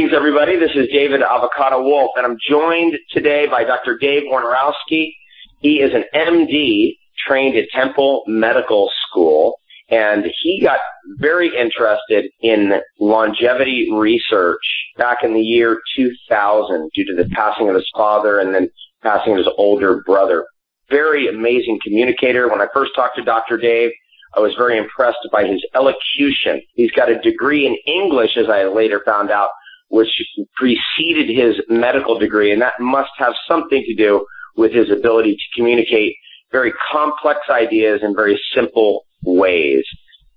Greetings, everybody. This is David Avocado Wolfe, and I'm joined today by Dr. Dave Woynarowski. He is an MD trained at Temple Medical School, and he got very interested in longevity research back in the year 2000 due to the passing of his father and then passing of his older brother. Very amazing communicator. When I first talked to Dr. Dave, I was very impressed by his elocution. He's got a degree in English, as I later found out, which preceded his medical degree, and that must have something to do with his ability to communicate very complex ideas in very simple ways.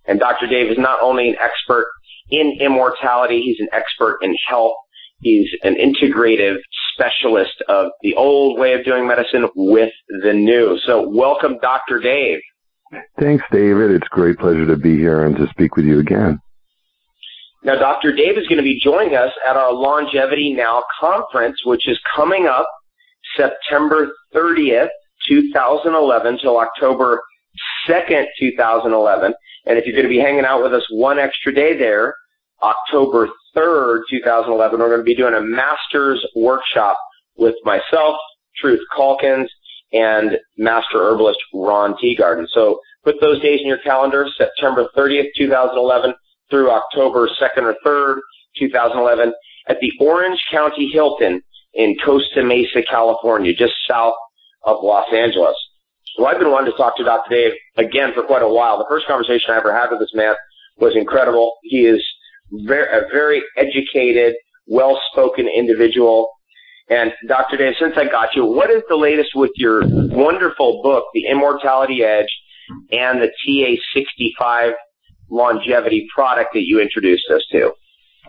And Dr. Dave is not only an expert in immortality, he's an expert in health. He's an integrative specialist of the old way of doing medicine with the new. So welcome, Dr. Dave. Thanks, David. It's a great pleasure to be here and to speak with you again. Now, Dr. Dave is going to be joining us at our Longevity Now conference, which is coming up September 30th, 2011 till October 2nd, 2011. And if you're going to be hanging out with us one extra day there, October 3rd, 2011, we're going to be doing a master's workshop with myself, Truth Calkins, and master herbalist Ron Teagarden. So put those days in your calendar, September 30th, 2011 through October 2nd or 3rd, 2011 at the Orange County Hilton in Costa Mesa, California, just south of Los Angeles. Well, I've been wanting to talk to Dr. Dave again for quite a while. The first conversation I ever had with this man was incredible. He is very, a very educated, well-spoken individual. And Dr. Dave, since I got you, what is the latest with your wonderful book, The Immortality Edge, and the TA65 longevity product that you introduced us to?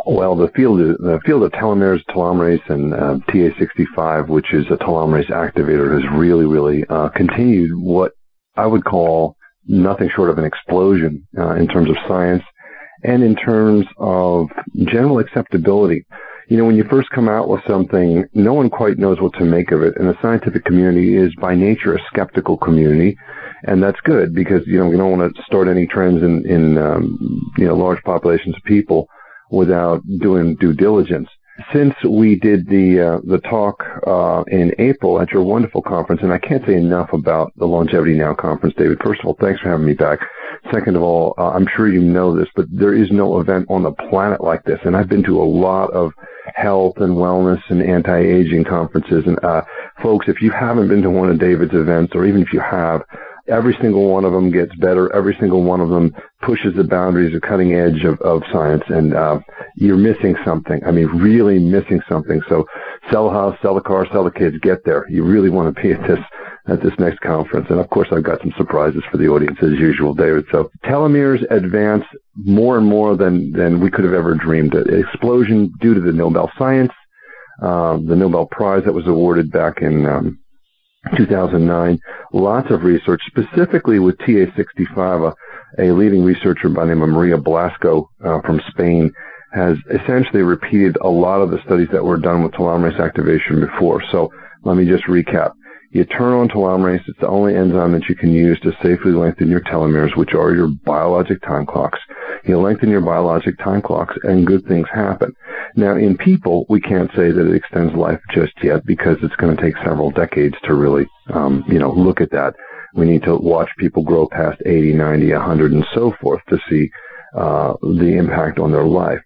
Well, the field the field of telomeres, telomerase, and uh, TA65, which is a telomerase activator, has really, really uh, continued what I would call nothing short of an explosion uh, in terms of science and in terms of general acceptability. You know, when you first come out with something, no one quite knows what to make of it, and the scientific community is by nature a skeptical community and that's good because you know we don't want to start any trends in in um, you know large populations of people without doing due diligence. Since we did the uh, the talk uh, in April at your wonderful conference, and I can't say enough about the Longevity Now conference, David. First of all, thanks for having me back. Second of all, uh, I'm sure you know this, but there is no event on the planet like this, and I've been to a lot of health and wellness and anti-aging conferences. And uh, folks, if you haven't been to one of David's events, or even if you have, Every single one of them gets better. Every single one of them pushes the boundaries of cutting edge of, of science. And uh, you're missing something. I mean, really missing something. So sell a house, sell a car, sell the kids. Get there. You really want to be at this at this next conference. And of course, I've got some surprises for the audience as usual, David. So telomeres advance more and more than, than we could have ever dreamed. An explosion due to the Nobel Science, uh, the Nobel Prize that was awarded back in um, 2009, lots of research, specifically with TA65, a, a leading researcher by the name of Maria Blasco uh, from Spain, has essentially repeated a lot of the studies that were done with telomerase activation before. So let me just recap. You turn on telomerase. It's the only enzyme that you can use to safely lengthen your telomeres, which are your biologic time clocks. You lengthen your biologic time clocks and good things happen. Now, in people, we can't say that it extends life just yet because it's going to take several decades to really, um, you know, look at that. We need to watch people grow past 80, 90, 100, and so forth to see uh, the impact on their life.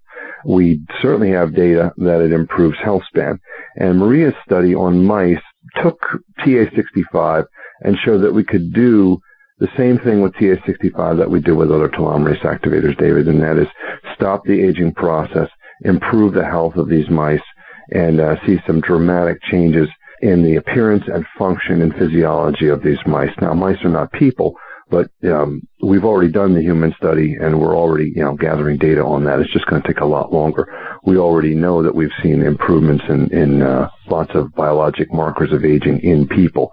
We certainly have data that it improves health span. And Maria's study on mice took TA65 and showed that we could do the same thing with TA65 that we do with other telomerase activators, David, and that is stop the aging process, improve the health of these mice, and uh, see some dramatic changes in the appearance and function and physiology of these mice. Now, mice are not people, but um, we've already done the human study, and we're already, you know, gathering data on that. It's just going to take a lot longer. We already know that we've seen improvements in, in uh, lots of biologic markers of aging in people.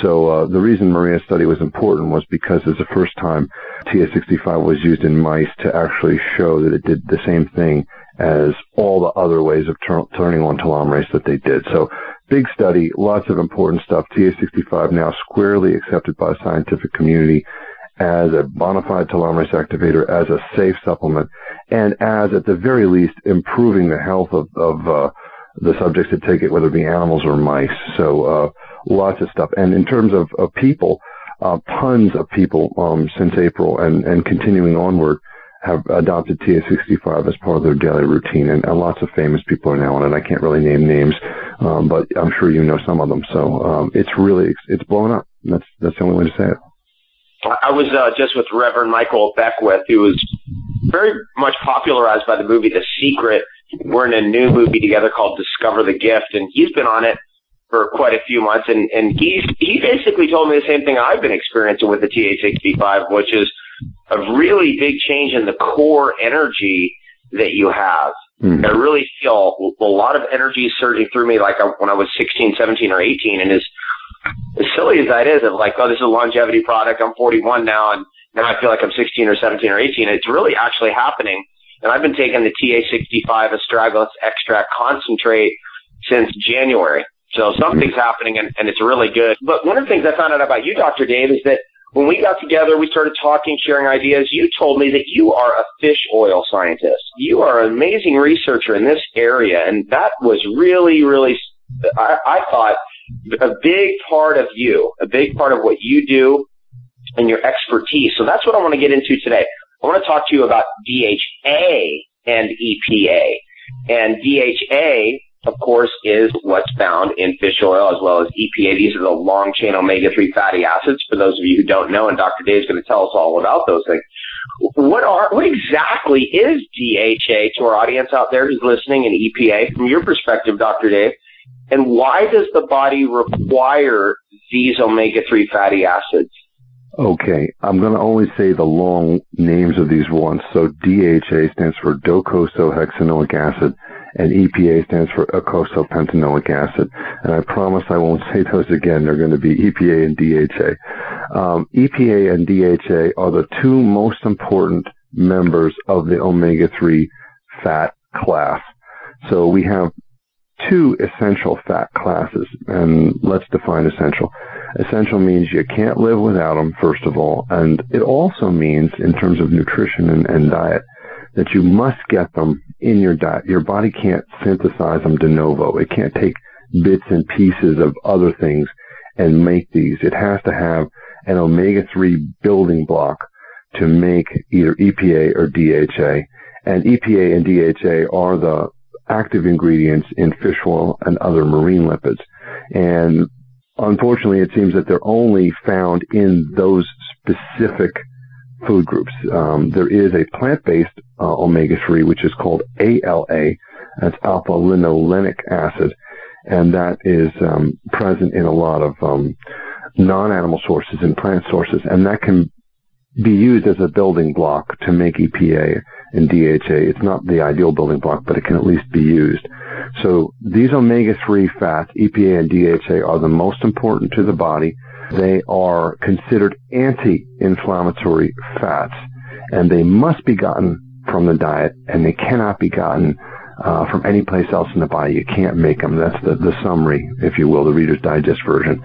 So uh, the reason Maria's study was important was because it's the first time TA65 was used in mice to actually show that it did the same thing as all the other ways of tur- turning on telomerase that they did. So big study, lots of important stuff. TA65 now squarely accepted by scientific community as a bona fide telomerase activator, as a safe supplement, and as at the very least improving the health of, of uh, the subjects that take it, whether it be animals or mice. So uh, lots of stuff. And in terms of, of people, uh, tons of people um, since April and, and continuing onward have adopted TA65 as part of their daily routine, and, and lots of famous people are now on it. I can't really name names, um, but I'm sure you know some of them. So um, it's really it's blowing up. That's that's the only way to say it. I was uh, just with Reverend Michael Beckwith, who was very much popularized by the movie The Secret. We're in a new movie together called Discover the Gift, and he's been on it for quite a few months, and and he's he basically told me the same thing I've been experiencing with the TA65, which is a really big change in the core energy that you have. Mm-hmm. I really feel a lot of energy surging through me like I, when I was 16, 17, or 18. And as, as silly as that is, of like, oh, this is a longevity product. I'm 41 now, and now I feel like I'm 16 or 17 or 18. It's really actually happening. And I've been taking the TA65 astragalus extract concentrate since January. So something's happening and, and it's really good. But one of the things I found out about you, Dr. Dave, is that when we got together, we started talking, sharing ideas. You told me that you are a fish oil scientist. You are an amazing researcher in this area, and that was really, really, I, I thought, a big part of you, a big part of what you do and your expertise. So that's what I want to get into today. I want to talk to you about DHA and EPA. And DHA of course, is what's found in fish oil as well as EPA. These are the long chain omega-3 fatty acids. For those of you who don't know, and Dr. Dave is going to tell us all about those things. What are, what exactly is DHA to our audience out there who's listening and EPA from your perspective, Dr. Dave? And why does the body require these omega-3 fatty acids? Okay, I'm going to only say the long names of these ones. So DHA stands for docosahexaenoic acid and EPA stands for eicosapentaenoic acid. And I promise I won't say those again. They're going to be EPA and DHA. Um, EPA and DHA are the two most important members of the omega-3 fat class. So we have two essential fat classes, and let's define essential. Essential means you can't live without them, first of all, and it also means, in terms of nutrition and, and diet, that you must get them in your diet. Your body can't synthesize them de novo. It can't take bits and pieces of other things and make these. It has to have an omega-3 building block to make either EPA or DHA. And EPA and DHA are the active ingredients in fish oil and other marine lipids. And unfortunately, it seems that they're only found in those specific food groups. Um, there is a plant-based uh, omega-3, which is called ALA. That's alpha linolenic acid, and that is um, present in a lot of um, non-animal sources and plant sources, and that can be used as a building block to make EPA and DHA. It's not the ideal building block, but it can at least be used. So these omega-3 fats, EPA and DHA, are the most important to the body. They are considered anti-inflammatory fats, and they must be gotten from the diet, and they cannot be gotten uh, from any place else in the body. You can't make them. That's the, the summary, if you will, the Reader's Digest version.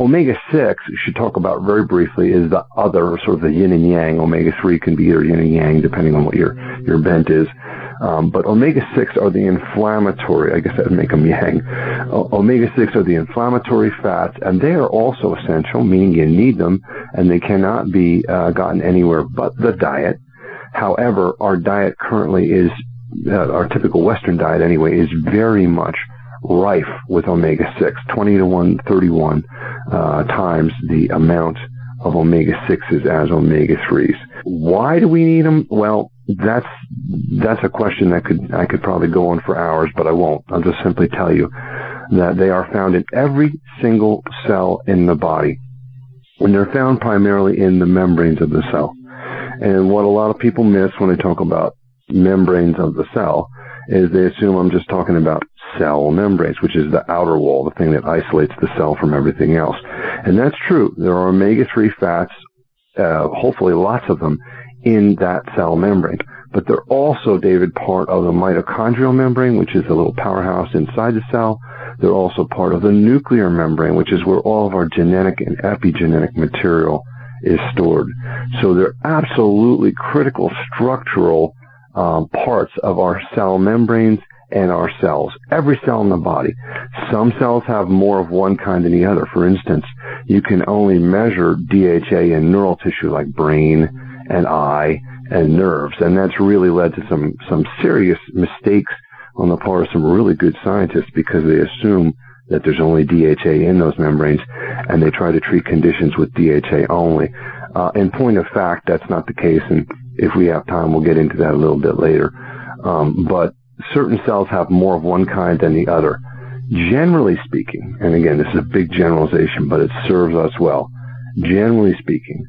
Omega-6, we should talk about very briefly, is the other, sort of the yin and yang. Omega-3 can be either yin and yang, depending on what your, your bent is. Um, but omega-6 are the inflammatory, I guess that would make them yang. O- omega-6 are the inflammatory fats, and they are also essential, meaning you need them, and they cannot be uh, gotten anywhere but the diet. However, our diet currently is, uh, our typical Western diet anyway, is very much rife with omega-6, 20 to 131 uh, times the amount of omega-6s as omega-3s. Why do we need them? Well, that's that's a question that could I could probably go on for hours, but I won't. I'll just simply tell you that they are found in every single cell in the body, and they're found primarily in the membranes of the cell. And what a lot of people miss when they talk about membranes of the cell is they assume I'm just talking about cell membranes, which is the outer wall, the thing that isolates the cell from everything else. And that's true. There are omega-3 fats, uh, hopefully lots of them, in that cell membrane. But they're also, David, part of the mitochondrial membrane, which is a little powerhouse inside the cell. They're also part of the nuclear membrane, which is where all of our genetic and epigenetic material is stored. So they're absolutely critical structural um, parts of our cell membranes and our cells. Every cell in the body. Some cells have more of one kind than the other. For instance, you can only measure DHA in neural tissue like brain and eye and nerves, and that's really led to some some serious mistakes on the part of some really good scientists because they assume that there's only DHA in those membranes, and they try to treat conditions with DHA only. Uh, in point of fact, that's not the case, and if we have time, we'll get into that a little bit later. Um, but certain cells have more of one kind than the other. Generally speaking, and again, this is a big generalization, but it serves us well. Generally speaking,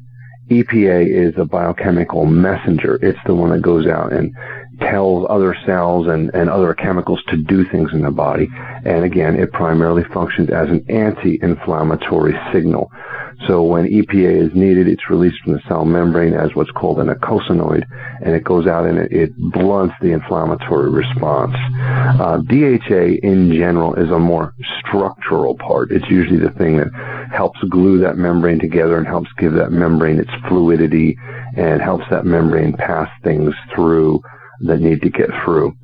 EPA is a biochemical messenger. It's the one that goes out and tells other cells and, and other chemicals to do things in the body. And again, it primarily functions as an anti-inflammatory signal. So when EPA is needed, it's released from the cell membrane as what's called an eicosanoid, and it goes out and it, it blunts the inflammatory response. Uh, DHA in general is a more structural part. It's usually the thing that helps glue that membrane together and helps give that membrane its fluidity and helps that membrane pass things through that need to get through.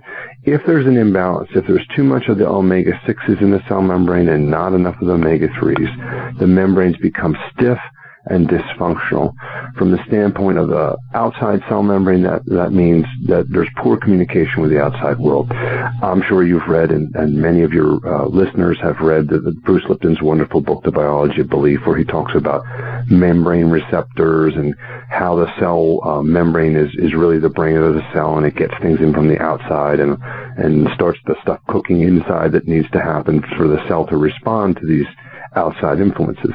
If there's an imbalance, if there's too much of the omega-6s in the cell membrane and not enough of the omega-3s, the membranes become stiff and dysfunctional. From the standpoint of the outside cell membrane, that, that means that there's poor communication with the outside world. I'm sure you've read, and, and many of your uh, listeners have read the, the Bruce Lipton's wonderful book, The Biology of Belief, where he talks about membrane receptors and how the cell uh, membrane is, is really the brain of the cell and it gets things in from the outside and, and starts the stuff cooking inside that needs to happen for the cell to respond to these outside influences.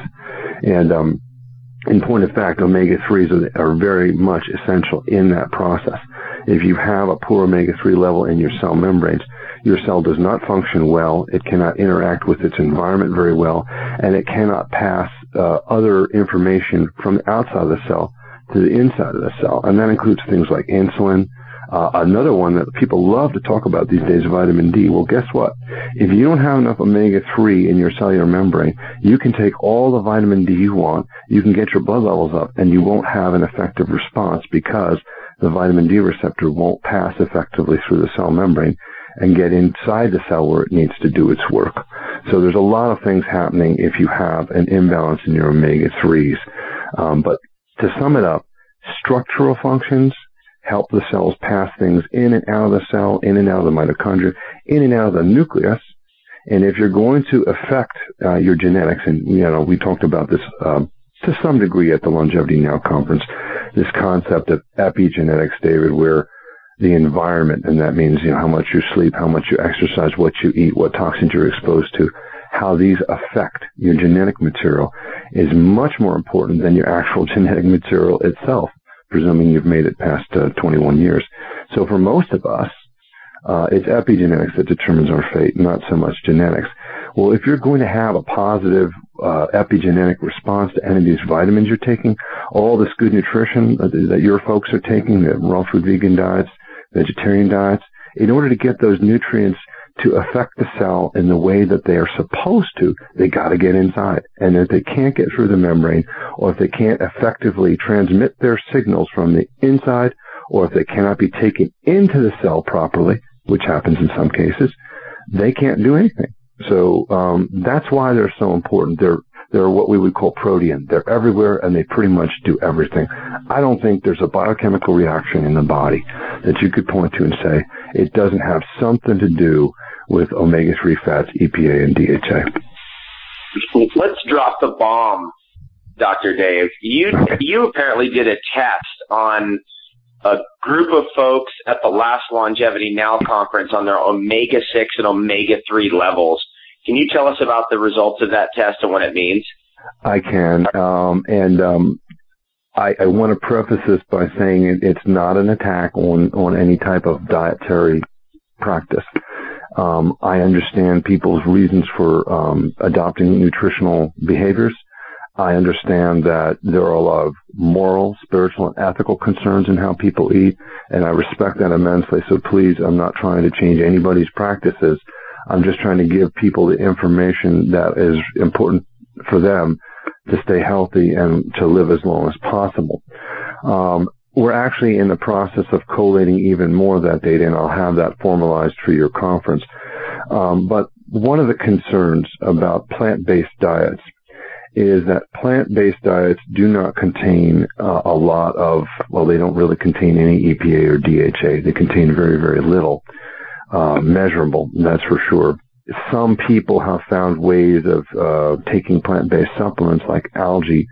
And um, in point of fact, omega-3s are, very much essential in that process. If you have a poor omega-3 level in your cell membranes, your cell does not function well, it cannot interact with its environment very well, and it cannot pass uh, other information from the outside of the cell to the inside of the cell. And that includes things like insulin, uh, another one that people love to talk about these days, vitamin D. Well, guess what? If you don't have enough omega-3 in your cellular membrane, you can take all the vitamin D you want, you can get your blood levels up, and you won't have an effective response because the vitamin D receptor won't pass effectively through the cell membrane and get inside the cell where it needs to do its work. So there's a lot of things happening if you have an imbalance in your omega-3s. Um, but to sum it up, structural functions, help the cells pass things in and out of the cell, in and out of the mitochondria, in and out of the nucleus. And if you're going to affect uh, your genetics, and you know we talked about this um, to some degree at the Longevity Now conference, this concept of epigenetics, David, where the environment, and that means you know how much you sleep, how much you exercise, what you eat, what toxins you're exposed to, how these affect your genetic material, is much more important than your actual genetic material itself presuming you've made it past uh, 21 years. So for most of us, uh, it's epigenetics that determines our fate, not so much genetics. Well, if you're going to have a positive uh, epigenetic response to any of these vitamins you're taking, all this good nutrition that, that your folks are taking, the raw food vegan diets, vegetarian diets, in order to get those nutrients to affect the cell in the way that they are supposed to, they got to get inside. And if they can't get through the membrane, or if they can't effectively transmit their signals from the inside, or if they cannot be taken into the cell properly, which happens in some cases, they can't do anything. So um, that's why they're so important. They're they're what we would call protean. They're everywhere and they pretty much do everything. I don't think there's a biochemical reaction in the body that you could point to and say it doesn't have something to do with omega-3 fats, EPA, and DHA. Let's drop the bomb, Dr. Dave. You, you apparently did a test on a group of folks at the last Longevity Now conference on their omega-6 and omega-3 levels. Can you tell us about the results of that test and what it means? I can. Um, and um, I, I want to preface this by saying it, it's not an attack on, on any type of dietary practice. Um, I understand people's reasons for um, adopting nutritional behaviors. I understand that there are a lot of moral, spiritual, and ethical concerns in how people eat, and I respect that immensely. So please, I'm not trying to change anybody's practices. I'm just trying to give people the information that is important for them to stay healthy and to live as long as possible. Um, we're actually in the process of collating even more of that data, and I'll have that formalized for your conference. Um, but one of the concerns about plant-based diets is that plant-based diets do not contain uh, a lot of, well, they don't really contain any EPA or DHA. They contain very, very little uh, measurable, that's for sure. Some people have found ways of uh, taking plant-based supplements like algae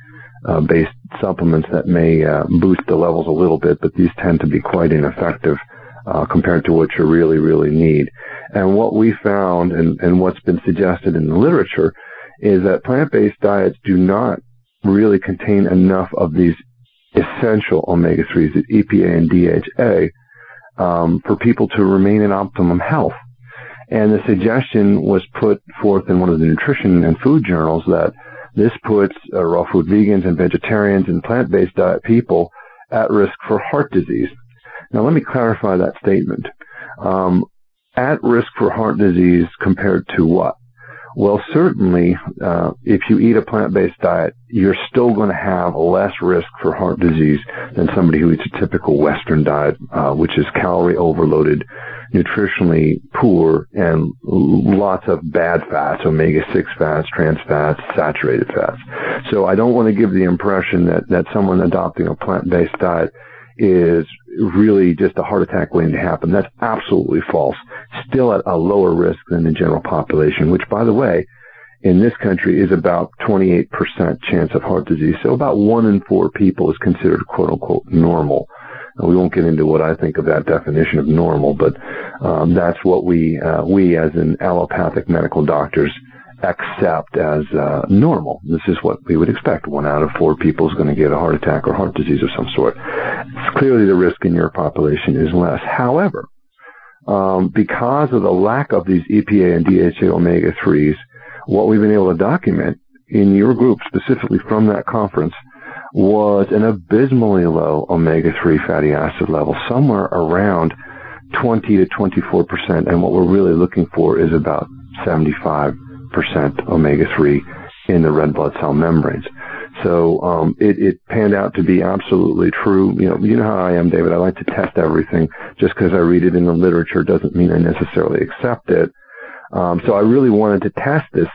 uh, based supplements that may uh, boost the levels a little bit, but these tend to be quite ineffective uh, compared to what you really, really need. And what we found and, and what's been suggested in the literature is that plant-based diets do not really contain enough of these essential omega-3s, the EPA and DHA, um, for people to remain in optimum health. And the suggestion was put forth in one of the nutrition and food journals that this puts uh, raw food vegans and vegetarians and plant-based diet people at risk for heart disease. Now, let me clarify that statement. Um, at risk for heart disease compared to what? Well, certainly, uh, if you eat a plant-based diet, you're still going to have less risk for heart disease than somebody who eats a typical Western diet, uh, which is calorie overloaded, nutritionally poor, and lots of bad fats, omega-6 fats, trans fats, saturated fats. So I don't want to give the impression that, that someone adopting a plant-based diet is really just a heart attack waiting to happen. That's absolutely false. Still at a lower risk than the general population, which by the way, in this country is about 28% chance of heart disease. So about one in four people is considered quote unquote normal. And we won't get into what I think of that definition of normal, but um, that's what we uh, we as in allopathic medical doctors accept as uh, normal. This is what we would expect. One out of four people is going to get a heart attack or heart disease of some sort. It's clearly the risk in your population is less. However, um, because of the lack of these EPA and DHA omega 3s, what we've been able to document in your group, specifically from that conference, was an abysmally low omega 3 fatty acid level, somewhere around 20 to 24 percent. And what we're really looking for is about 75 percent omega-3 in the red blood cell membranes. So um, it, it panned out to be absolutely true. You know, you know how I am, David. I like to test everything. Just because I read it in the literature doesn't mean I necessarily accept it. Um, so I really wanted to test this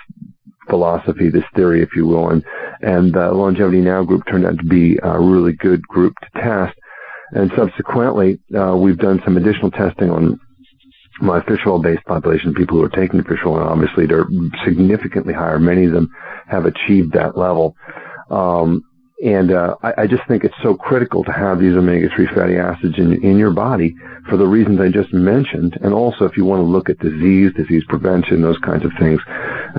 philosophy, this theory, if you will, and and the Longevity Now group turned out to be a really good group to test. And subsequently, uh, we've done some additional testing on my fish oil based population, people who are taking fish oil, obviously they're significantly higher. Many of them have achieved that level. Um, and uh, I, I, just think it's so critical to have these omega-3 fatty acids in, in your body for the reasons I just mentioned. And also, if you want to look at disease, disease prevention, those kinds of things,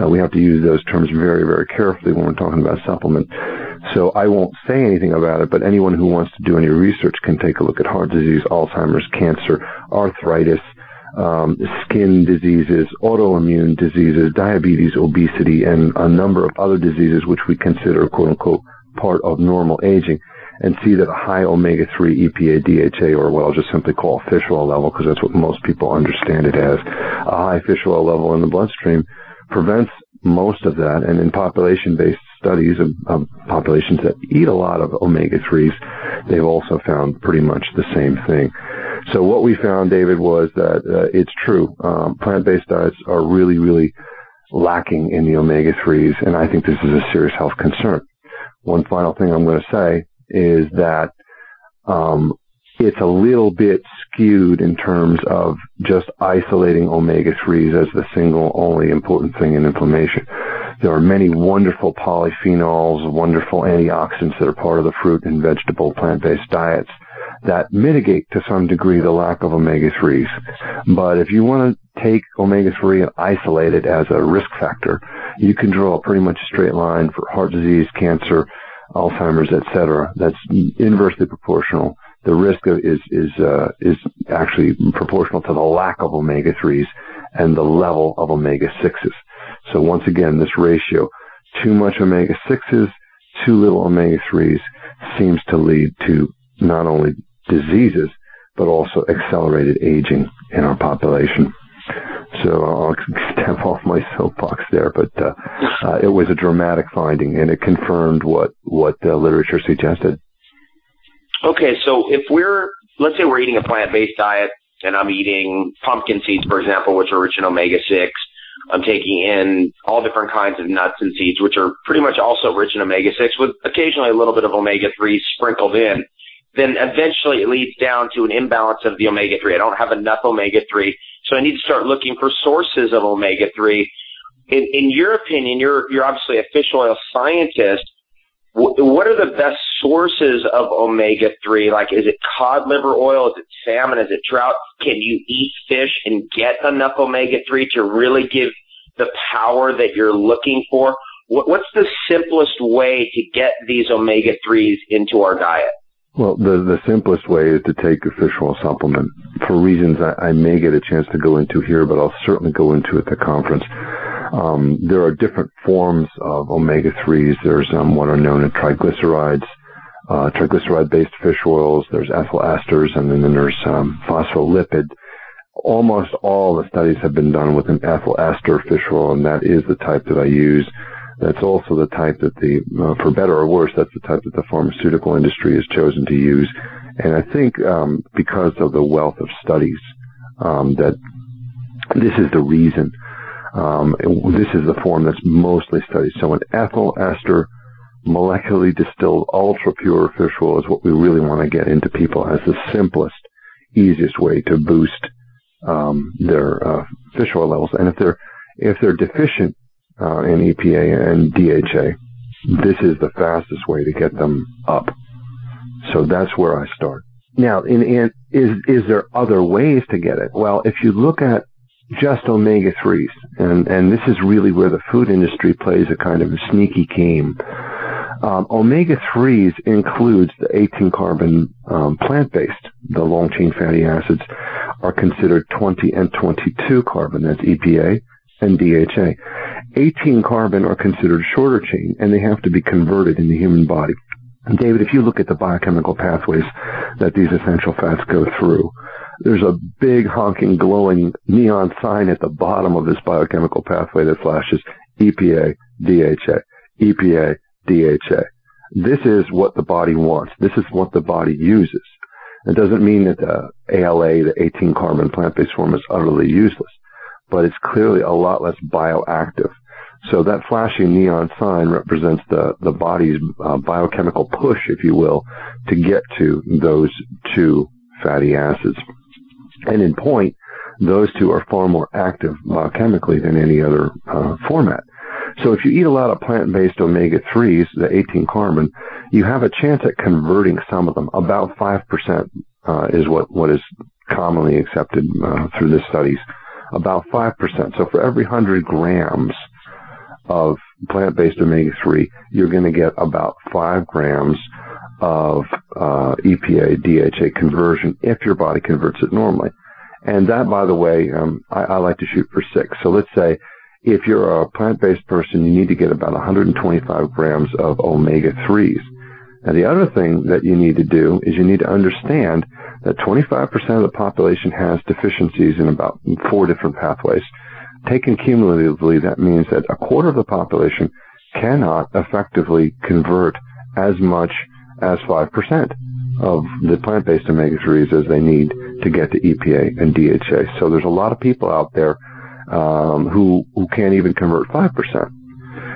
uh, we have to use those terms very, very carefully when we're talking about supplement. So I won't say anything about it, but anyone who wants to do any research can take a look at heart disease, Alzheimer's, cancer, arthritis, um, skin diseases, autoimmune diseases, diabetes, obesity, and a number of other diseases which we consider quote unquote part of normal aging and see that a high omega-3 EPA DHA or what I'll just simply call fish oil level because that's what most people understand it as a high fish oil level in the bloodstream prevents most of that. And in population-based studies of, of populations that eat a lot of omega-3s they've also found pretty much the same thing. So what we found, David, was that uh, it's true. Um, plant-based diets are really, really lacking in the omega-3s, and I think this is a serious health concern. One final thing I'm going to say is that um, it's a little bit skewed in terms of just isolating omega-3s as the single only important thing in inflammation. There are many wonderful polyphenols, wonderful antioxidants that are part of the fruit and vegetable plant-based diets that mitigate to some degree the lack of omega-3s. But if you want to take omega-3 and isolate it as a risk factor, you can draw a pretty much a straight line for heart disease, cancer, Alzheimer's, etc. That's inversely proportional. The risk is is uh, is actually proportional to the lack of omega-3s and the level of omega-6s. So once again, this ratio, too much omega-6s, too little omega-3s seems to lead to not only diseases, but also accelerated aging in our population. So I'll step off my soapbox there, but uh, uh, it was a dramatic finding, and it confirmed what what the literature suggested. Okay, so if we're let's say we're eating a plant-based diet, and I'm eating pumpkin seeds, for example, which are rich in omega six. I'm taking in all different kinds of nuts and seeds, which are pretty much also rich in omega six, with occasionally a little bit of omega three sprinkled in then eventually it leads down to an imbalance of the omega 3. I don't have enough omega 3, so I need to start looking for sources of omega 3. In, in your opinion, you're, you're obviously a fish oil scientist. What are the best sources of omega 3? Like, is it cod liver oil? Is it salmon? Is it trout? Can you eat fish and get enough omega 3 to really give the power that you're looking for? what's the simplest way to get these omega 3s into our diet? Well, the the simplest way is to take a fish oil supplement for reasons I, I may get a chance to go into here, but I'll certainly go into at the conference. Um, there are different forms of omega threes. There's um, what are known as triglycerides, uh, triglyceride-based fish oils. There's ethyl esters, and then there's um, phospholipid. Almost all the studies have been done with an ethyl ester fish oil, and that is the type that I use. That's also the type that the, uh, for better or worse, that's the type that the pharmaceutical industry has chosen to use. And I think um, because of the wealth of studies, um, that this is the reason. Um, this is the form that's mostly studied. So an ethyl ester molecularly distilled ultra pure fish oil is what we really want to get into people as the simplest, easiest way to boost um, their uh, fish oil levels. And if they're if they're deficient uh, in EPA and DHA. This is the fastest way to get them up. So that's where I start. Now, in, in, is is there other ways to get it? Well, if you look at just omega threes, and and this is really where the food industry plays a kind of a sneaky game. Um, omega threes includes the 18 carbon um, plant based. The long chain fatty acids are considered 20 and 22 carbon. That's EPA and DHA. 18 carbon are considered shorter chain and they have to be converted in the human body. David, if you look at the biochemical pathways that these essential fats go through, there's a big honking glowing neon sign at the bottom of this biochemical pathway that flashes EPA, DHA, EPA, DHA. This is what the body wants. This is what the body uses. It doesn't mean that the ALA, the 18 carbon plant-based form is utterly useless, but it's clearly a lot less bioactive so that flashing neon sign represents the, the body's uh, biochemical push, if you will, to get to those two fatty acids. And in point, those two are far more active biochemically than any other uh, format. So if you eat a lot of plant-based omega-3s, the 18 carbon, you have a chance at converting some of them. About 5% uh, is what, what is commonly accepted uh, through the studies. About 5%. So for every 100 grams of plant-based omega-3, you're going to get about five grams of uh, EPA DHA conversion if your body converts it normally. And that, by the way, um, I, I like to shoot for six. So let's say if you're a plant-based person, you need to get about 125 grams of omega-3s. Now, the other thing that you need to do is you need to understand that 25% of the population has deficiencies in about four different pathways. Taken cumulatively, that means that a quarter of the population cannot effectively convert as much as 5% of the plant-based omega-3s as they need to get to EPA and DHA. So there's a lot of people out there um, who who can't even convert 5%.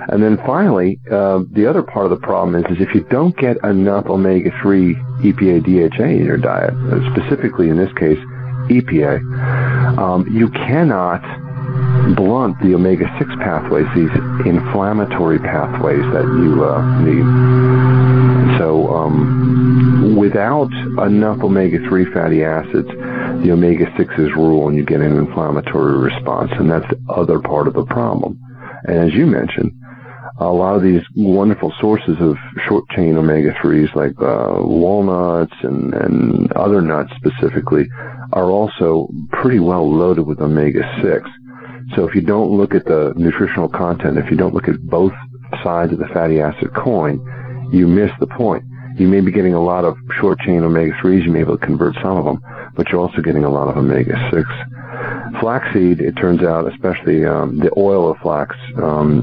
And then finally, uh, the other part of the problem is, is if you don't get enough omega-3 EPA DHA in your diet, specifically in this case EPA, um, you cannot blunt the omega-6 pathways, these inflammatory pathways that you uh, need. So um, without enough omega-3 fatty acids, the omega-6s rule and you get an inflammatory response, and that's the other part of the problem. And as you mentioned, a lot of these wonderful sources of short chain omega 3s like uh, walnuts and, and other nuts specifically are also pretty well loaded with omega 6. So if you don't look at the nutritional content, if you don't look at both sides of the fatty acid coin, you miss the point. you may be getting a lot of short chain omega 3s. You may be able to convert some of them, but you're also getting a lot of omega 6. Flaxseed, it turns out, especially um, the oil of flax, um,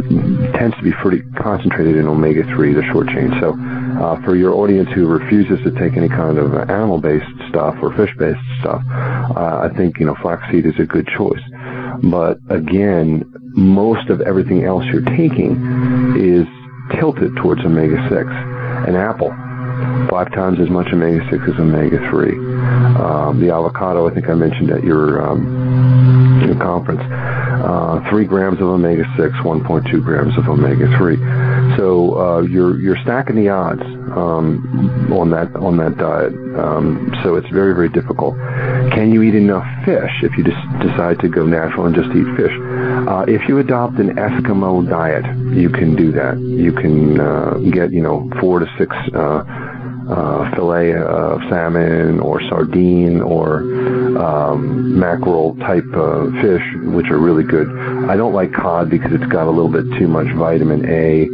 tends to be pretty concentrated in omega 3, the short chain. So, uh, for your audience who refuses to take any kind of animal based stuff or fish based stuff, uh, I think, you know, flaxseed is a good choice. But again, most of everything else you're taking is tilted towards omega 6. An apple, five times as much omega 6 as omega 3. Um, the avocado, I think I mentioned at your, um, your conference, uh, 3 grams of omega 6, 1.2 grams of omega 3. So uh, you're, you're stacking the odds um, on that on that diet. Um, so it's very very difficult. Can you eat enough fish if you just decide to go natural and just eat fish? Uh, if you adopt an Eskimo diet, you can do that. You can uh, get you know four to six. Uh, fillet of salmon or sardine or um, mackerel type uh, fish, which are really good. I don't like cod because it's got a little bit too much vitamin A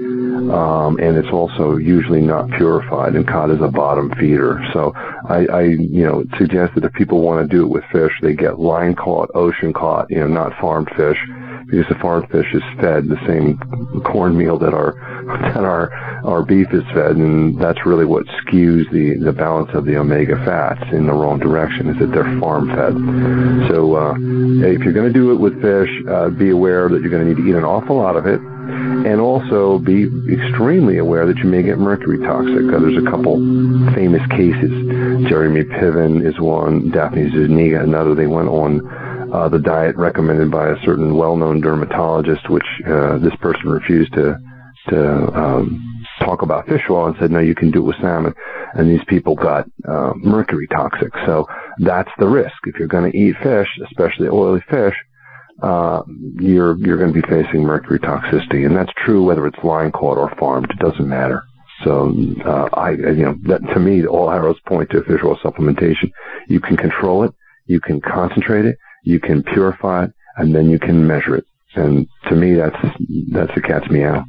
um, and it's also usually not purified, and cod is a bottom feeder. So I, I, you know, suggest that if people want to do it with fish, they get line caught, ocean caught, you know, not farmed fish, because the farmed fish is fed the same cornmeal that our that our our beef is fed, and that's really what skews the the balance of the omega fats in the wrong direction. Is that they're farm fed. So uh, if you're going to do it with fish, uh, be aware that you're going to need to eat an awful lot of it and also be extremely aware that you may get mercury toxic. Uh, there's a couple famous cases. Jeremy Piven is one, Daphne Zuniga another. They went on uh, the diet recommended by a certain well-known dermatologist, which uh, this person refused to to um, talk about fish oil and said, no, you can do it with salmon. And these people got uh, mercury toxic. So that's the risk. If you're going to eat fish, especially oily fish, uh, you're you're going to be facing mercury toxicity, and that's true whether it's line caught or farmed. It doesn't matter. So uh, I, you know, that to me, all arrows point to fish oil supplementation. You can control it, you can concentrate it, you can purify it, and then you can measure it. And to me, that's that's the cat's meow.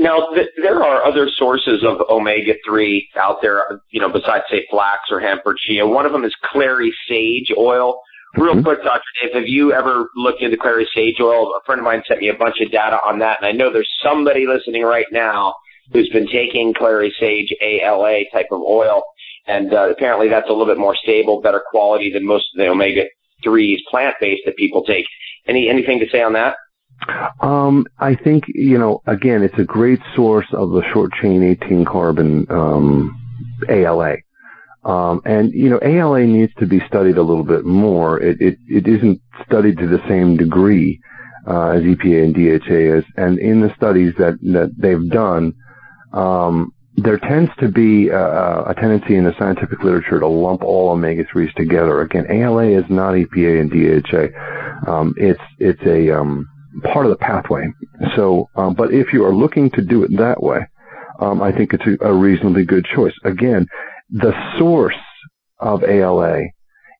Now, th- there are other sources of omega three out there, you know, besides say flax or hemp or chia. One of them is clary sage oil. Real mm-hmm. quick, Dr. Dave, have you ever looked into clary sage oil? A friend of mine sent me a bunch of data on that, and I know there's somebody listening right now who's been taking clary sage ALA type of oil, and uh, apparently that's a little bit more stable, better quality than most of the omega threes plant based that people take. Any anything to say on that? Um, I think you know. Again, it's a great source of the short chain 18 carbon um, ALA. Um, and you know, ALA needs to be studied a little bit more. It it, it isn't studied to the same degree uh, as EPA and DHA is. And in the studies that that they've done, um, there tends to be a, a, tendency in the scientific literature to lump all omega threes together. Again, ALA is not EPA and DHA. Um, it's it's a um, part of the pathway. So, um, but if you are looking to do it that way, um, I think it's a, a reasonably good choice. Again, the source of ALA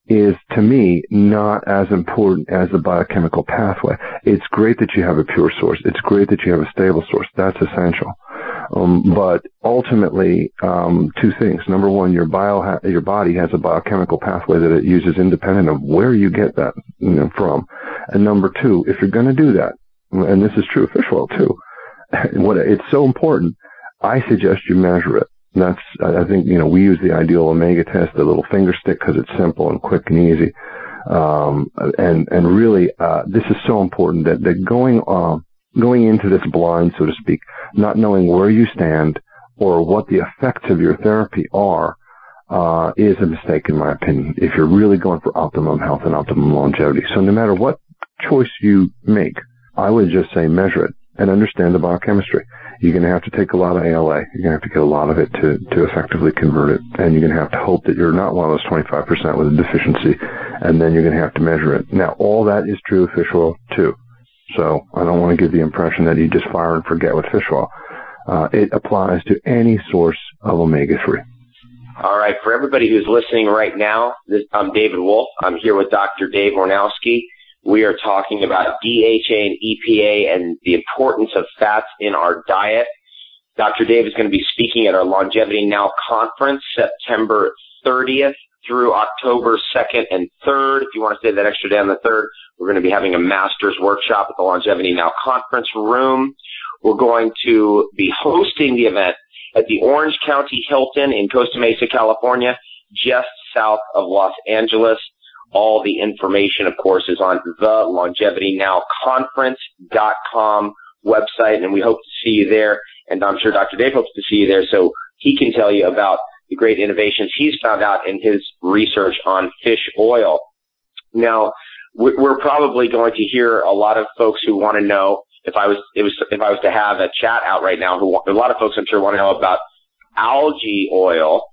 is to me not as important as the biochemical pathway. It's great that you have a pure source. It's great that you have a stable source. That's essential. Um, but ultimately, um, two things. Number one, your bio your body has a biochemical pathway that it uses independent of where you get that you know, from. And number two, if you're going to do that, and this is true of fish oil too, what it's so important. I suggest you measure it. That's, I think, you know, we use the ideal omega test, the little finger stick, because it's simple and quick and easy. Um, and, and really, uh, this is so important that, that going, uh, going into this blind, so to speak, not knowing where you stand or what the effects of your therapy are, uh, is a mistake in my opinion. If you're really going for optimum health and optimum longevity. So no matter what choice you make, I would just say measure it and understand the biochemistry you're going to have to take a lot of ALA. You're going to have to get a lot of it to, to effectively convert it. And you're going to have to hope that you're not one of those 25% with a deficiency. And then you're going to have to measure it. Now, all that is true of fish oil too. So I don't want to give the impression that you just fire and forget with fish oil. Uh, it applies to any source of omega-3. All right. For everybody who's listening right now, this, I'm David Wolfe. I'm here with Dr. Dave Woynarowski. We are talking about DHA and EPA and the importance of fats in our diet. Dr. Dave is going to be speaking at our Longevity Now conference September 30th through October 2nd and 3rd. If you want to stay that extra day on the 3rd, we're going to be having a master's workshop at the Longevity Now conference room. We're going to be hosting the event at the Orange County Hilton in Costa Mesa, California, just south of Los Angeles. All the information, of course, is on the longevitynowconference.com website, and we hope to see you there. And I'm sure Dr. Dave hopes to see you there so he can tell you about the great innovations he's found out in his research on fish oil. Now, we're probably going to hear a lot of folks who want to know if I was, it was, if I was to have a chat out right now, who a lot of folks I'm sure want to know about algae oil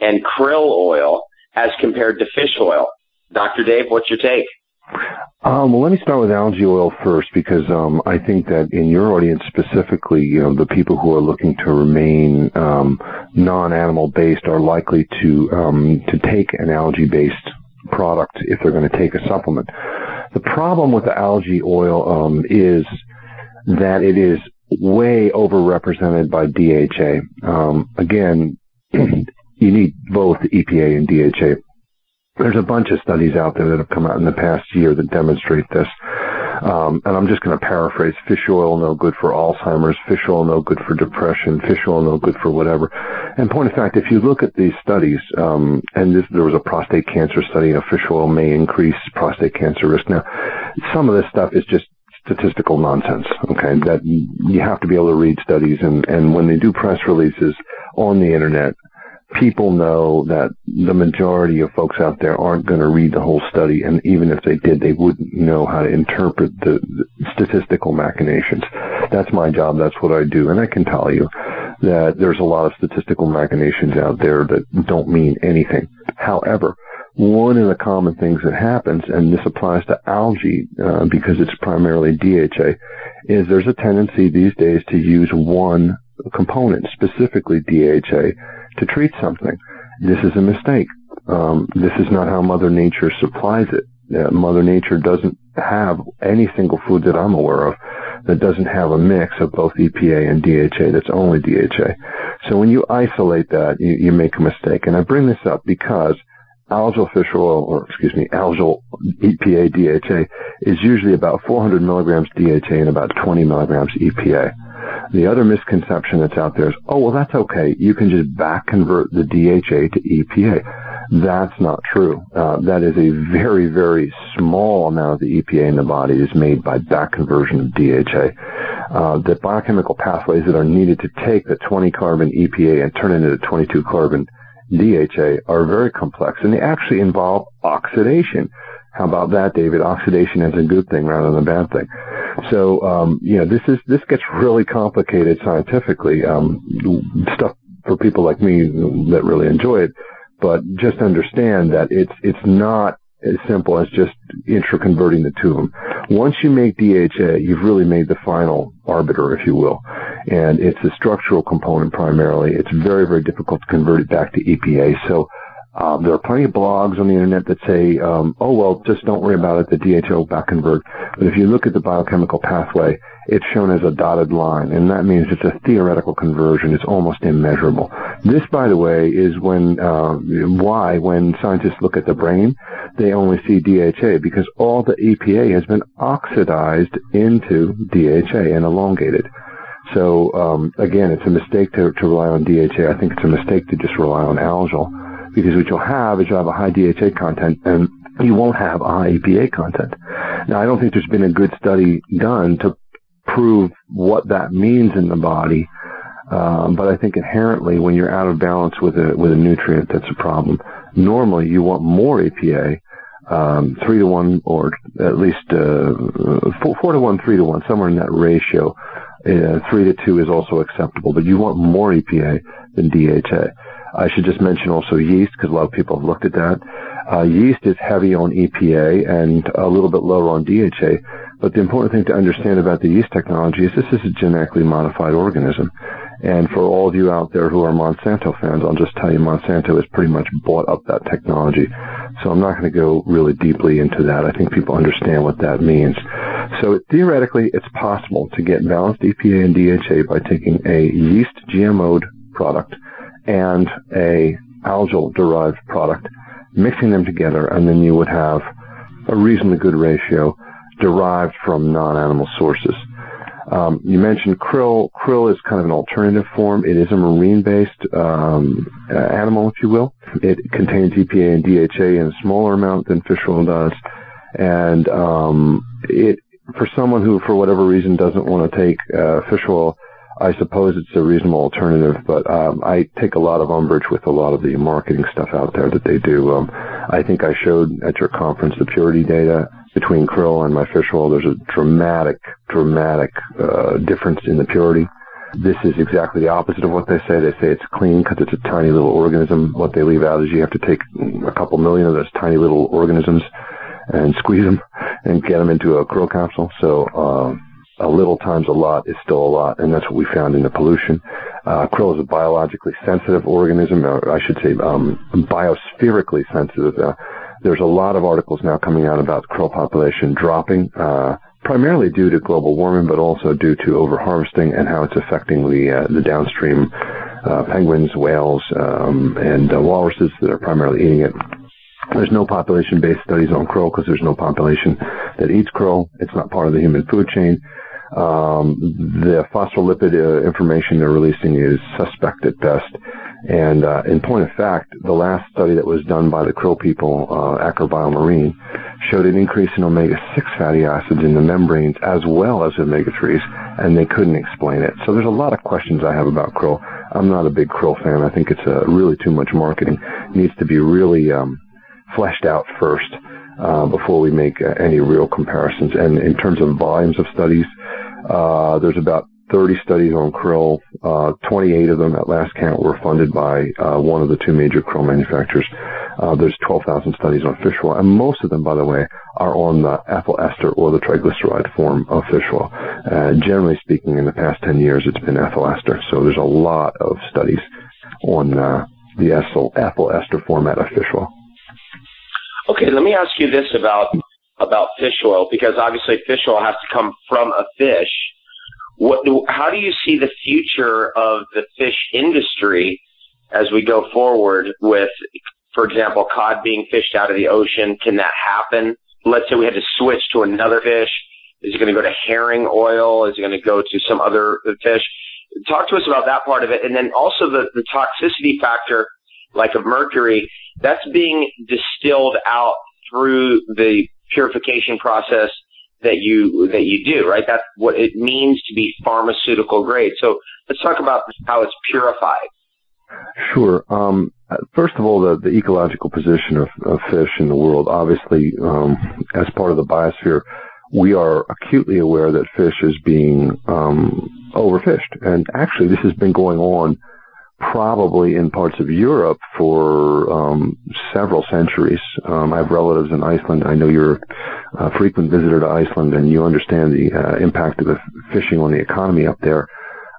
and krill oil as compared to fish oil. Dr. Dave, what's your take? Um, well, let me start with algae oil first because um, I think that in your audience specifically, you know, the people who are looking to remain um, non-animal based are likely to um, to take an algae-based product if they're going to take a supplement. The problem with the algae oil um, is that it is way overrepresented by DHA. Um, again, you need both EPA and DHA there's a bunch of studies out there that have come out in the past year that demonstrate this. Um, and I'm just going to paraphrase fish oil no good for Alzheimer's, fish oil no good for depression, fish oil no good for whatever. And point of fact, if you look at these studies, um, and this, there was a prostate cancer study, a fish oil may increase prostate cancer risk. Now, some of this stuff is just statistical nonsense. Okay, that you have to be able to read studies, and and when they do press releases on the internet, people know that the majority of folks out there aren't going to read the whole study, and even if they did, they wouldn't know how to interpret the, the, statistical machinations. That's my job. That's what I do, and I can tell you that there's a lot of statistical machinations out there that don't mean anything. However, one of the common things that happens, and this applies to algae uh, because it's primarily DHA, is there's a tendency these days to use one component, specifically DHA, to treat something. This is a mistake. Um, this is not how Mother Nature supplies it. Uh, Mother Nature doesn't have any single food that I'm aware of that doesn't have a mix of both EPA and DHA. That's only DHA. So when you isolate that, you, you make a mistake. And I bring this up because algal fish oil, or excuse me, algal EPA DHA is usually about 400 milligrams DHA and about 20 milligrams EPA. The other misconception that's out there is, oh, well, that's okay. You can just back convert the DHA to EPA. That's not true. Uh, that is a very, very small amount of the EPA in the body is made by back conversion of DHA. Uh, the biochemical pathways that are needed to take the 20 carbon EPA and turn it into 22 carbon DHA are very complex and they actually involve oxidation. How about that, David? Oxidation is a good thing rather than a bad thing. So, um, you know, this is this gets really complicated scientifically. Um, stuff for people like me that really enjoy it, but just understand that it's it's not as simple as just intraconverting the two of them. Once you make DHA, you've really made the final arbiter, if you will. And it's a structural component primarily. It's very, very difficult to convert it back to EPA. So um, there are plenty of blogs on the internet that say, um, "Oh well, just don't worry about it. The DHA will back convert." But if you look at the biochemical pathway, it's shown as a dotted line, and that means it's a theoretical conversion. It's almost immeasurable. This, by the way, is when uh, why when scientists look at the brain, they only see DHA because all the EPA has been oxidized into DHA and elongated. So um, again, it's a mistake to, to rely on DHA. I think it's a mistake to just rely on algal because what you'll have is you'll have a high DHA content and you won't have a high EPA content. Now, I don't think there's been a good study done to prove what that means in the body, um, but I think inherently when you're out of balance with a with a nutrient, that's a problem. Normally, you want more EPA, um, three to one, or at least uh, four, four to one, three to one, somewhere in that ratio. Uh, three to two is also acceptable, but you want more EPA than DHA. I should just mention also yeast because a lot of people have looked at that. Uh, yeast is heavy on EPA and a little bit lower on DHA. But the important thing to understand about the yeast technology is this is a genetically modified organism. And for all of you out there who are Monsanto fans, I'll just tell you Monsanto has pretty much bought up that technology. So I'm not going to go really deeply into that. I think people understand what that means. So theoretically, it's possible to get balanced EPA and DHA by taking a yeast GMO'd product and a algal derived product, mixing them together, and then you would have a reasonably good ratio derived from non-animal sources. Um, you mentioned krill. Krill is kind of an alternative form. It is a marine-based um, animal, if you will. It contains EPA and DHA in a smaller amount than fish oil does, and um, it for someone who, for whatever reason, doesn't want to take uh, fish oil, I suppose it's a reasonable alternative. But um, I take a lot of umbrage with a lot of the marketing stuff out there that they do. Um, I think I showed at your conference the purity data between krill and my fish oil, there's a dramatic, dramatic uh, difference in the purity. This is exactly the opposite of what they say. They say it's clean because it's a tiny little organism. What they leave out is you have to take a couple million of those tiny little organisms and squeeze them and get them into a krill capsule. So um, a little times a lot is still a lot, and that's what we found in the pollution. Uh, krill is a biologically sensitive organism, or I should say um, biospherically sensitive. Uh, there's a lot of articles now coming out about krill population dropping, uh, primarily due to global warming, but also due to overharvesting and how it's affecting the uh, the downstream uh, penguins, whales, um, and uh, walruses that are primarily eating it. There's no population-based studies on krill because there's no population that eats krill. It's not part of the human food chain. Um, the phospholipid uh, information they're releasing is suspect at best. And uh, in point of fact, the last study that was done by the krill people, uh, BioMarine, showed an increase in omega-6 fatty acids in the membranes as well as omega-3s, and they couldn't explain it. So there's a lot of questions I have about krill. I'm not a big krill fan. I think it's uh, really too much marketing. It needs to be really um, fleshed out first uh, before we make uh, any real comparisons. And in terms of volumes of studies, uh, there's about 30 studies on krill. Uh, 28 of them at last count were funded by uh, one of the two major krill manufacturers. Uh, there's 12,000 studies on fish oil, and most of them, by the way, are on the ethyl ester or the triglyceride form of fish oil. Uh, generally speaking, in the past 10 years, it's been ethyl ester. So there's a lot of studies on uh, the ethyl ester format of fish oil. Okay, let me ask you this about about fish oil because obviously fish oil has to come from a fish what, how do you see the future of the fish industry as we go forward with, for example, cod being fished out of the ocean? Can that happen? Let's say we had to switch to another fish. Is it going to go to herring oil? Is it going to go to some other fish? Talk to us about that part of it. And then also the, the toxicity factor, like of mercury, that's being distilled out through the purification process that you that you do, right? That's what it means to be pharmaceutical grade. So let's talk about how it's purified. Sure. Um, first of all, the, the ecological position of, of, fish in the world, obviously, um, as part of the biosphere, we are acutely aware that fish is being um, overfished, and actually, this has been going on probably in parts of Europe for um, several centuries. Um, I have relatives in Iceland. I know you're a frequent visitor to Iceland, and you understand the uh, impact of the fishing on the economy up there.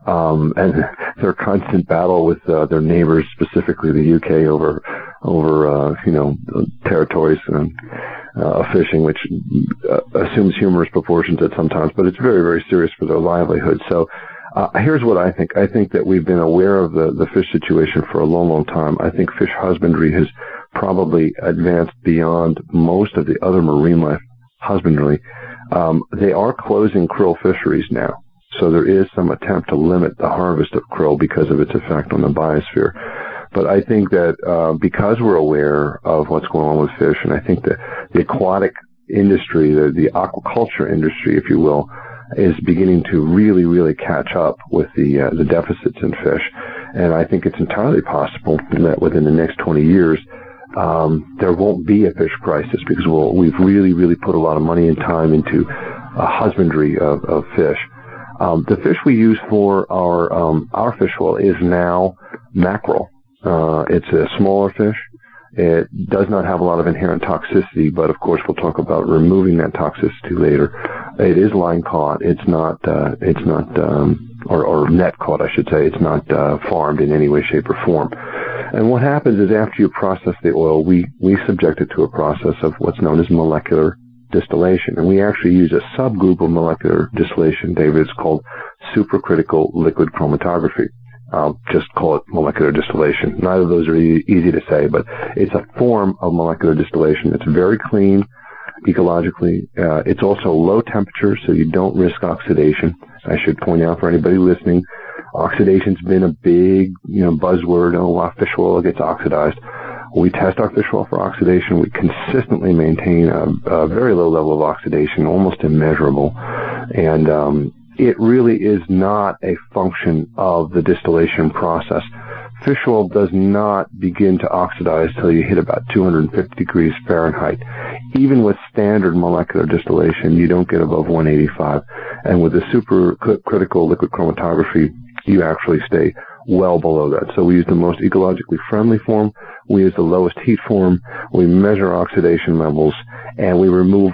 Um, and their constant battle with uh, their neighbors, specifically the UK, over over uh, you know territories and uh, fishing, which uh, assumes humorous proportions at sometimes, but it's very very serious for their livelihood. So uh, here's what I think. I think that we've been aware of the, the fish situation for a long, long time. I think fish husbandry has probably advanced beyond most of the other marine life husbandry. Um, they are closing krill fisheries now. So there is some attempt to limit the harvest of krill because of its effect on the biosphere. But I think that uh, because we're aware of what's going on with fish, and I think that the aquatic industry, the, the aquaculture industry, if you will, is beginning to really, really catch up with the uh, the deficits in fish, and I think it's entirely possible that within the next 20 years um, there won't be a fish crisis because we'll, we've really, really put a lot of money and time into a husbandry of, of fish. Um, the fish we use for our um, our fish oil is now mackerel. Uh, it's a smaller fish. It does not have a lot of inherent toxicity, but of course we'll talk about removing that toxicity later. It is line caught. It's not. Uh, it's not um, or, or net caught, I should say. It's not uh, farmed in any way, shape, or form. And what happens is after you process the oil, we, we subject it to a process of what's known as molecular distillation. And we actually use a subgroup of molecular distillation, David. It's called supercritical liquid chromatography. I'll just call it molecular distillation. Neither of those are e- easy to say, but it's a form of molecular distillation. It's very clean ecologically. Uh, it's also low temperature, so you don't risk oxidation. I should point out for anybody listening, oxidation's been a big, you know, buzzword. Oh, wow, fish oil gets oxidized. We test our fish oil for oxidation. We consistently maintain a, a very low level of oxidation, almost immeasurable. And um, it really is not a function of the distillation process. Fish oil does not begin to oxidize till you hit about 250 degrees Fahrenheit. Even with standard molecular distillation, you don't get above 185. And with the supercritical liquid chromatography, you actually stay well below that. So we use the most ecologically friendly form. We use the lowest heat form. We measure oxidation levels and we remove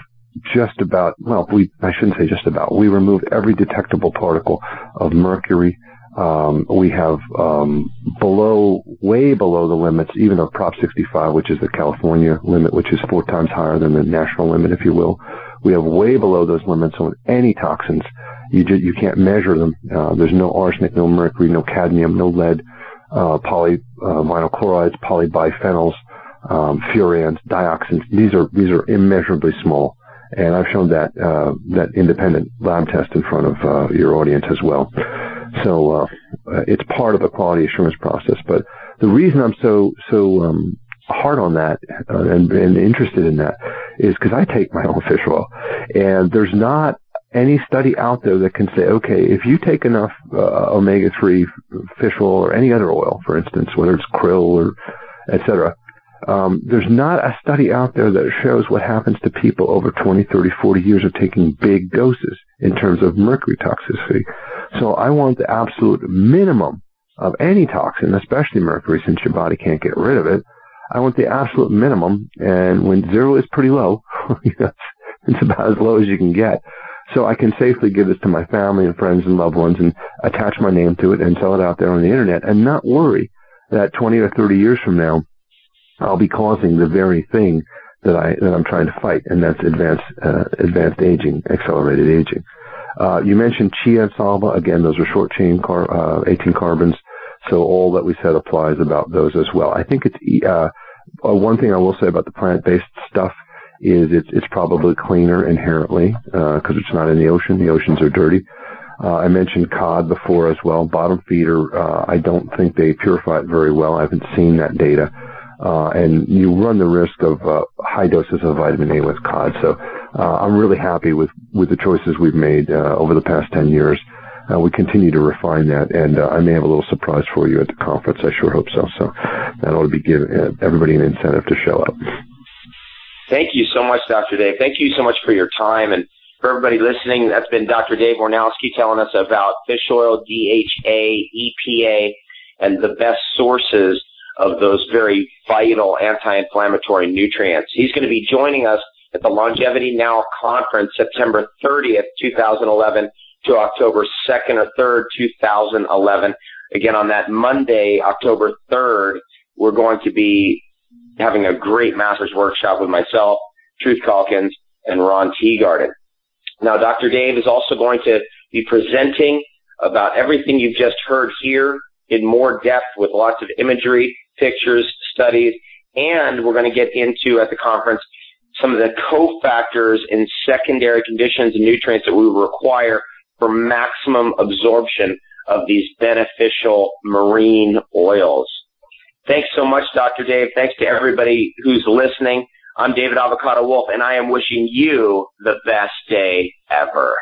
just about, well, we, I shouldn't say just about, we removed every detectable particle of mercury. Um, we have um, below, way below the limits, even of Prop 65, which is the California limit, which is four times higher than the national limit, if you will. We have way below those limits on any toxins. You just, you can't measure them. Uh, there's no arsenic, no mercury, no cadmium, no lead, uh, poly uh, chlorides, polybiphenyls, um, furans, dioxins. These are these are immeasurably small and I've shown that uh, that independent lab test in front of uh, your audience as well. So uh, it's part of the quality assurance process. But the reason I'm so so um, hard on that uh, and, and interested in that is because I take my own fish oil, and there's not any study out there that can say, okay, if you take enough uh, omega-3 fish oil or any other oil, for instance, whether it's krill or et cetera, um, there's not a study out there that shows what happens to people over 20, 30, 40 years of taking big doses in terms of mercury toxicity. So I want the absolute minimum of any toxin, especially mercury, since your body can't get rid of it. I want the absolute minimum, and when zero is pretty low, it's about as low as you can get. So I can safely give this to my family and friends and loved ones and attach my name to it and sell it out there on the internet and not worry that 20 or 30 years from now, I'll be causing the very thing that I that I'm trying to fight, and that's advanced uh, advanced aging, accelerated aging. Uh, you mentioned chia and salba. Again, those are short chain car, uh, 18 carbons. So all that we said applies about those as well. I think it's uh, uh, one thing I will say about the plant-based stuff is it's it's probably cleaner inherently because uh, it's not in the ocean. The oceans are dirty. Uh, I mentioned cod before as well. Bottom feeder, uh, I don't think they purify it very well. I haven't seen that data uh, and you run the risk of uh, high doses of vitamin A with cod. So uh, I'm really happy with, with the choices we've made uh, over the past 10 years. Uh, we continue to refine that, and uh, I may have a little surprise for you at the conference. I sure hope so. So that ought to be giving everybody an incentive to show up. Thank you so much, Dr. Dave. Thank you so much for your time and for everybody listening. That's been Dr. Dave Woynarowski telling us about fish oil, DHA, EPA, and the best sources of those very vital anti-inflammatory nutrients. He's going to be joining us at the Longevity Now conference September 30th, 2011 to October 2nd or 3rd, 2011. Again, on that Monday, October 3rd, we're going to be having a great master's workshop with myself, Truth Calkins, and Ron Teeguarden. Now, Dr. Dave is also going to be presenting about everything you've just heard here in more depth with lots of imagery pictures, studies, and we're going to get into at the conference some of the cofactors and secondary conditions and nutrients that we require for maximum absorption of these beneficial marine oils. Thanks so much, Dr. Dave. Thanks to everybody who's listening. I'm David Avocado Wolfe, and I am wishing you the best day ever.